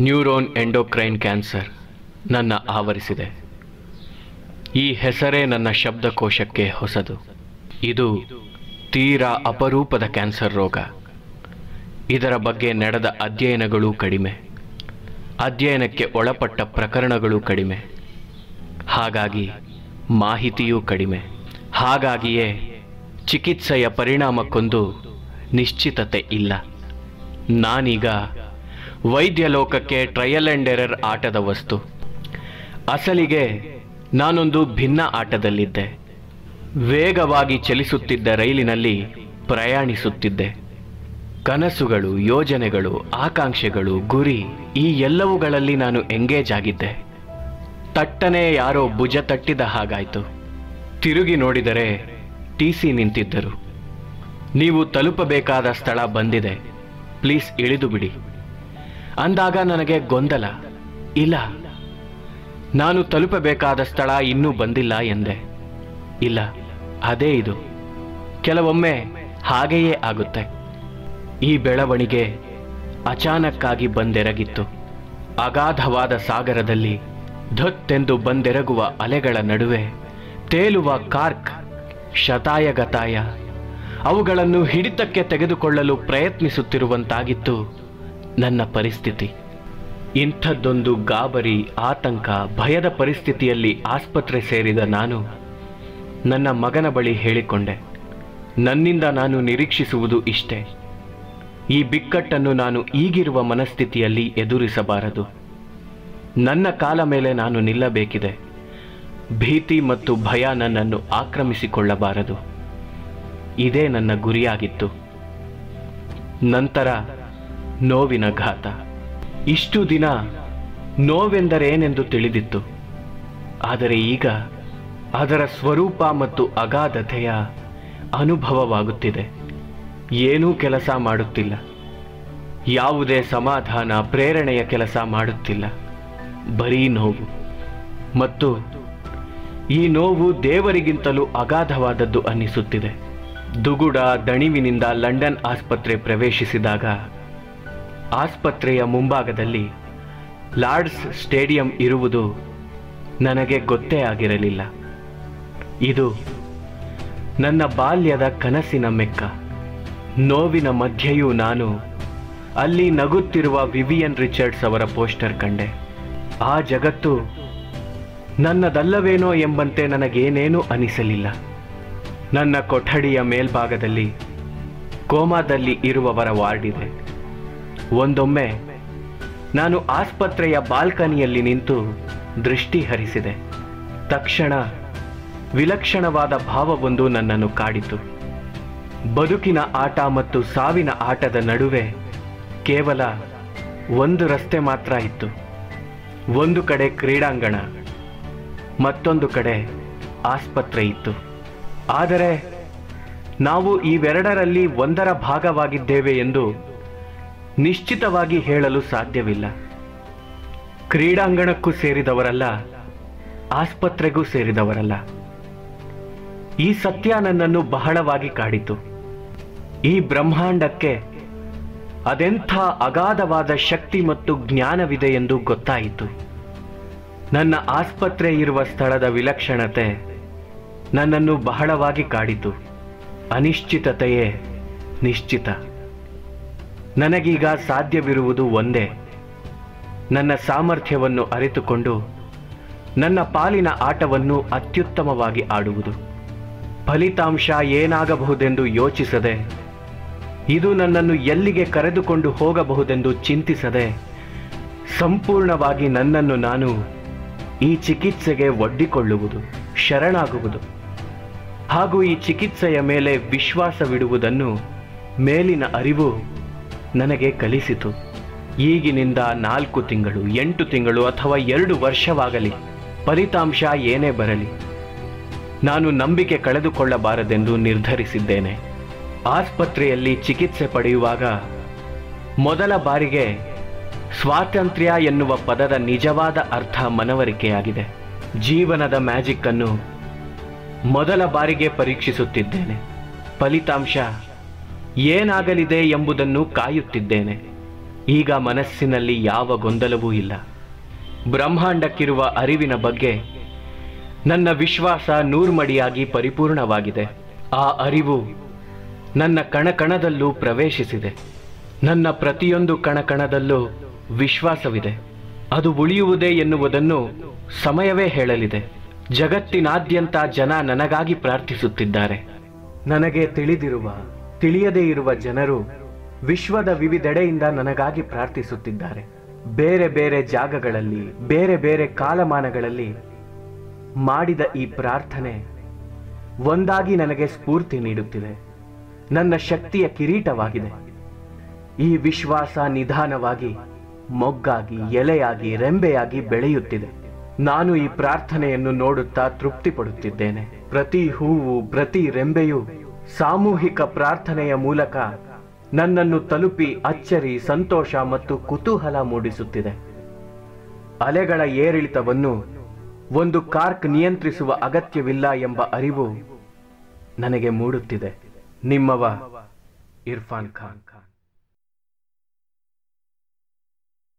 ನ್ಯೂರೋನ್ endocrine cancer ನನ್ನ ಆವರಿಸಿದೆ. ಈ ಹೆಸರೇ ನನ್ನ ಶಬ್ದಕೋಶಕ್ಕೆ ಹೊಸದು. ಇದು ತೀರಾ ಅಪರೂಪದ ಕ್ಯಾನ್ಸರ್ ರೋಗ. ಇದರ ಬಗ್ಗೆ ನಡೆದ ಅಧ್ಯಯನಗಳು ಕಡಿಮೆ. ಅಧ್ಯಯನಕ್ಕೆ ಒಳಪಟ್ಟ ಪ್ರಕರಣಗಳು ಕಡಿಮೆ. ಹಾಗಾಗಿ ಮಾಹಿತಿಯೂ ಕಡಿಮೆ. ಹಾಗಾಗಿಯೇ ಚಿಕಿತ್ಸೆಯ ಪರಿಣಾಮಕ್ಕೊಂದು ನಿಶ್ಚಿತತೆ ಇಲ್ಲ. ನಾನೀಗ ವೈದ್ಯ ಲೋಕಕ್ಕೆ ಟ್ರಯಲ್ ಅಂಡ್ ಎರರ್ ಆಟದ ವಸ್ತು. ಅಸಲಿಗೆ ನಾನೊಂದು ಭಿನ್ನ ಆಟದಲ್ಲಿದ್ದೆ. ವೇಗವಾಗಿ ಚಲಿಸುತ್ತಿದ್ದ ರೈಲಿನಲ್ಲಿ ಪ್ರಯಾಣಿಸುತ್ತಿದ್ದೆ. ಕನಸುಗಳು, ಯೋಜನೆಗಳು, ಆಕಾಂಕ್ಷೆಗಳು, ಗುರಿ ಈ ಎಲ್ಲವುಗಳಲ್ಲಿ ನಾನು ಎಂಗೇಜ್ ಆಗಿದ್ದೆ. ತಟ್ಟನೆ ಯಾರೋ ಭುಜ ತಟ್ಟಿದ ಹಾಗಾಯ್ತು. ತಿರುಗಿ ನೋಡಿದರೆ ಟಿಸಿ ನಿಂತಿದ್ದರು. ನೀವು ತಲುಪಬೇಕಾದ ಸ್ಥಳ ಬಂದಿದೆ. ಪ್ಲೀಸ್ ಇಳಿದು ಬಿಡಿ. ಅಂದಾಗ ನನಗೆ ಗೊಂದಲ. ಇಲ್ಲ, ನಾನು ತಲುಪಬೇಕಾದ ಸ್ಥಳ ಇನ್ನೂ ಬಂದಿಲ್ಲ ಎಂದೆ. ಇಲ್ಲ, ಅದೇ ಇದು. ಕೆಲವೊಮ್ಮೆ ಹಾಗೆಯೇ ಆಗುತ್ತೆ. ಈ ಬೆಳವಣಿಗೆ ಅಚಾನಕ್ಕಾಗಿ ಬಂದೆರಗಿತ್ತು. ಅಗಾಧವಾದ ಸಾಗರದಲ್ಲಿ ಧತ್ತೆಂದು ಬಂದೆರಗುವ ಅಲೆಗಳ ನಡುವೆ ತೇಲುವ ಕಾರ್ಕ್, ಶತಾಯಗತಾಯ, ಅವುಗಳನ್ನು ಹಿಡಿತಕ್ಕೆ ತೆಗೆದುಕೊಳ್ಳಲು ಪ್ರಯತ್ನಿಸುತ್ತಿರುವಂತಾಗಿತ್ತು. ನನ್ನ ಪರಿಸ್ಥಿತಿ. ಇಂಥದ್ದೊಂದು ಗಾಬರಿ, ಆತಂಕ, ಭಯದ ಪರಿಸ್ಥಿತಿಯಲ್ಲಿ ಆಸ್ಪತ್ರೆ ಸೇರಿದ ನಾನು ನನ್ನ ಮಗನ ಬಳಿ ಹೇಳಿಕೊಂಡೆ. ನನ್ನಿಂದ ನಾನು ನಿರೀಕ್ಷಿಸುವುದು ಇಷ್ಟೇ. ಈ ಬಿಕ್ಕಟ್ಟನ್ನು ನಾನು ಈಗಿರುವ ಮನಸ್ಥಿತಿಯಲ್ಲಿ ಎದುರಿಸಬಾರದು. ನನ್ನ ಕಾಲ ಮೇಲೆ ನಾನು ನಿಲ್ಲಬೇಕಿದೆ. ಭೀತಿ ಮತ್ತು ಭಯ ನನ್ನನ್ನು ಆಕ್ರಮಿಸಿಕೊಳ್ಳಬಾರದು. ಇದೇ ನನ್ನ ಗುರಿಯಾಗಿತ್ತು. ನಂತರ ನೋವಿನ ಘಾತ. ಇಷ್ಟು ದಿನ ನೋವೆಂದರೇನೆಂದು ತಿಳಿದಿತ್ತು. ಆದರೆ ಈಗ ಅದರ ಸ್ವರೂಪ ಮತ್ತು ಅಗಾಧತೆಯ ಅನುಭವವಾಗುತ್ತಿದೆ. ಏನೂ ಕೆಲಸ ಮಾಡುತ್ತಿಲ್ಲ. ಯಾವುದೇ ಸಮಾಧಾನ, ಪ್ರೇರಣೆಯ ಕೆಲಸ ಮಾಡುತ್ತಿಲ್ಲ. ಬರೀ ನೋವು. ಮತ್ತು ಈ ನೋವು ದೇವರಿಗಿಂತಲೂ ಅಗಾಧವಾದದ್ದು ಅನ್ನಿಸುತ್ತಿದೆ. ದುಗುಡ ದಣಿವಿನಿಂದ ಲಂಡನ್ ಆಸ್ಪತ್ರೆ ಪ್ರವೇಶಿಸಿದಾಗ ಆಸ್ಪತ್ರೆಯ ಮುಂಭಾಗದಲ್ಲಿ ಲಾರ್ಡ್ಸ್ ಸ್ಟೇಡಿಯಂ ಇರುವುದು ನನಗೆ ಗೊತ್ತೇ ಆಗಿರಲಿಲ್ಲ. ಇದು ನನ್ನ ಬಾಲ್ಯದ ಕನಸಿನ ಮೆಕ್ಕ. ನೋವಿನ ಮಧ್ಯೆಯೂ ನಾನು ಅಲ್ಲಿ ನಗುತ್ತಿರುವ ವಿವಿಯನ್ ರಿಚರ್ಡ್ಸ್ ಅವರ ಪೋಸ್ಟರ್ ಕಂಡೆ. ಆ ಜಗತ್ತು ನನ್ನದಲ್ಲವೇನೋ ಎಂಬಂತೆ ನನಗೇನೇನೂ ಅನಿಸಲಿಲ್ಲ. ನನ್ನ ಕೊಠಡಿಯ ಮೇಲ್ಭಾಗದಲ್ಲಿ ಕೋಮಾದಲ್ಲಿ ಇರುವವರ ವಾರ್ಡ್ ಇದೆ. ಒಂದೊಮ್ಮೆ ನಾನು ಆಸ್ಪತ್ರೆಯ ಬಾಲ್ಕನಿಯಲ್ಲಿ ನಿಂತು ದೃಷ್ಟಿ ಹರಿಸಿದೆ. ತಕ್ಷಣ ವಿಲಕ್ಷಣವಾದ ಭಾವವೊಂದು ನನ್ನನ್ನು ಕಾಡಿತು. ಬದುಕಿನ ಆಟ ಮತ್ತು ಸಾವಿನ ಆಟದ ನಡುವೆ ಕೇವಲ ಒಂದು ರಸ್ತೆ ಮಾತ್ರ ಇತ್ತು. ಒಂದು ಕಡೆ ಕ್ರೀಡಾಂಗಣ, ಮತ್ತೊಂದು ಕಡೆ ಆಸ್ಪತ್ರೆ ಇತ್ತು. ಆದರೆ ನಾವು ಇವೆರಡರಲ್ಲಿ ಒಂದರ ಭಾಗವಾಗಿದ್ದೇವೆ ಎಂದು ನಿಶ್ಚಿತವಾಗಿ ಹೇಳಲು ಸಾಧ್ಯವಿಲ್ಲ. ಕ್ರೀಡಾಂಗಣಕ್ಕೂ ಸೇರಿದವರಲ್ಲ, ಆಸ್ಪತ್ರೆಗೂ ಸೇರಿದವರಲ್ಲ. ಈ ಸತ್ಯ ನನ್ನನ್ನು ಬಹಳವಾಗಿ ಕಾಡಿತು. ಈ ಬ್ರಹ್ಮಾಂಡಕ್ಕೆ ಅದೆಂಥ ಅಗಾಧವಾದ ಶಕ್ತಿ ಮತ್ತು ಜ್ಞಾನವಿದೆ ಎಂದು ಗೊತ್ತಾಯಿತು. ನನ್ನ ಆಸ್ಪತ್ರೆ ಇರುವ ಸ್ಥಳದ ವಿಲಕ್ಷಣತೆ ನನ್ನನ್ನು ಬಹಳವಾಗಿ ಕಾಡಿತು. ಅನಿಶ್ಚಿತತೆಯೇ ನಿಶ್ಚಿತ. ನನಗೀಗ ಸಾಧ್ಯವಿರುವುದು ಒಂದೇ. ನನ್ನ ಸಾಮರ್ಥ್ಯವನ್ನು ಅರಿತುಕೊಂಡು ನನ್ನ ಪಾಲಿನ ಆಟವನ್ನು ಅತ್ಯುತ್ತಮವಾಗಿ ಆಡುವುದು. ಫಲಿತಾಂಶ ಏನಾಗಬಹುದೆಂದು ಯೋಚಿಸದೆ, ಇದು ನನ್ನನ್ನು ಎಲ್ಲಿಗೆ ಕರೆದುಕೊಂಡು ಹೋಗಬಹುದೆಂದು ಚಿಂತಿಸದೆ, ಸಂಪೂರ್ಣವಾಗಿ ನನ್ನನ್ನು ನಾನು ಈ ಚಿಕಿತ್ಸೆಗೆ ಒಡ್ಡಿಕೊಳ್ಳುವುದು, ಶರಣಾಗುವುದು. ಹಾಗೂ ಈ ಚಿಕಿತ್ಸೆಯ ಮೇಲೆ ವಿಶ್ವಾಸವಿಡುವುದನ್ನು ಮೇಲಿನ ಅರಿವು ನನಗೆ ಕಲಿಸಿತು. ಈಗಿನಿಂದ ನಾಲ್ಕು ತಿಂಗಳು, ಎಂಟು ತಿಂಗಳು ಅಥವಾ ಎರಡು ವರ್ಷವಾಗಲಿ, ಫಲಿತಾಂಶ ಏನೇ ಬರಲಿ, ನಾನು ನಂಬಿಕೆ ಕಳೆದುಕೊಳ್ಳಬಾರದೆಂದು ನಿರ್ಧರಿಸಿದ್ದೇನೆ. ಆಸ್ಪತ್ರೆಯಲ್ಲಿ ಚಿಕಿತ್ಸೆ ಪಡೆಯುವಾಗ ಮೊದಲ ಬಾರಿಗೆ ಸ್ವಾತಂತ್ರ್ಯ ಎನ್ನುವ ಪದದ ನಿಜವಾದ ಅರ್ಥ ಮನವರಿಕೆಯಾಗಿದೆ. ಜೀವನದ ಮ್ಯಾಜಿಕ್ ಅನ್ನು ಮೊದಲ ಬಾರಿಗೆ ಈಗ ಮನಸ್ಸಿನಲ್ಲಿ ಯಾವ ಗೊಂದಲವೂ ಇಲ್ಲ. ಬ್ರಹ್ಮಾಂಡಕ್ಕಿರುವ ಅರಿವಿನ ಬಗ್ಗೆ ನನ್ನ ವಿಶ್ವಾಸ ನೂರ್ಮಡಿಯಾಗಿ ಪರಿಪೂರ್ಣವಾಗಿದೆ. ಆ ಅರಿವು ನನ್ನ ಕಣಕಣದಲ್ಲೂ ಪ್ರವೇಶಿಸಿದೆ. ನನ್ನ ಪ್ರತಿಯೊಂದು ಕಣಕಣದಲ್ಲೂ ವಿಶ್ವಾಸವಿದೆ. ಅದು ಉಳಿಯುವುದೇ ಎನ್ನುವುದನ್ನು ಸಮಯವೇ ಹೇಳಲಿದೆ. ಜಗತ್ತಿನಾದ್ಯಂತ ಜನ ನನಗಾಗಿ ಪ್ರಾರ್ಥಿಸುತ್ತಿದ್ದಾರೆ. ನನಗೆ ತಿಳಿದಿರುವ ತಿಳಿಯದೇ ಇರುವ ಜನರು ವಿಶ್ವದ ವಿವಿಧೆಡೆಯಿಂದ ನನಗಾಗಿ ಪ್ರಾರ್ಥಿಸುತ್ತಿದ್ದಾರೆ. ಬೇರೆ ಬೇರೆ ಜಾಗಗಳಲ್ಲಿ, ಬೇರೆ ಬೇರೆ ಕಾಲಮಾನಗಳಲ್ಲಿ ಮಾಡಿದ ಈ ಪ್ರಾರ್ಥನೆ ಒಂದಾಗಿ ನನಗೆ ಸ್ಫೂರ್ತಿ ನೀಡುತ್ತಿದೆ. ನನ್ನ ಶಕ್ತಿಯ ಕಿರೀಟವಾಗಿದೆ. ಈ ವಿಶ್ವಾಸ ನಿಧಾನವಾಗಿ, ಮೊಗ್ಗಾಗಿ, ಎಲೆಯಾಗಿ, ರೆಂಬೆಯಾಗಿ ಬೆಳೆಯುತ್ತಿದೆ. ನಾನು ಈ ಪ್ರಾರ್ಥನೆಯನ್ನು ನೋಡುತ್ತಾ ತೃಪ್ತಿ ಪಡುತ್ತಿದ್ದೇನೆ ಪ್ರತಿ ಹೂವು, ಪ್ರತಿ ರೆಂಬೆಯು ಸಾಮೂಹಿಕ ಪ್ರಾರ್ಥನೆಯ ಮೂಲಕ ನನ್ನನ್ನು ತಲುಪಿ ಅಚ್ಚರಿ, ಸಂತೋಷ ಮತ್ತು ಕುತೂಹಲ ಮೂಡಿಸುತ್ತಿದೆ. ಅಲೆಗಳ ಏರಿಳಿತವನ್ನು ಒಂದು ಕಾರ್ಕ್ ನಿಯಂತ್ರಿಸುವ ಅಗತ್ಯವಿಲ್ಲ ಎಂಬ ಅರಿವು ನನಗೆ ಮೂಡುತ್ತಿದೆ. ನಿಮ್ಮವ ಇರ್ಫಾನ್ ಖಾನ್.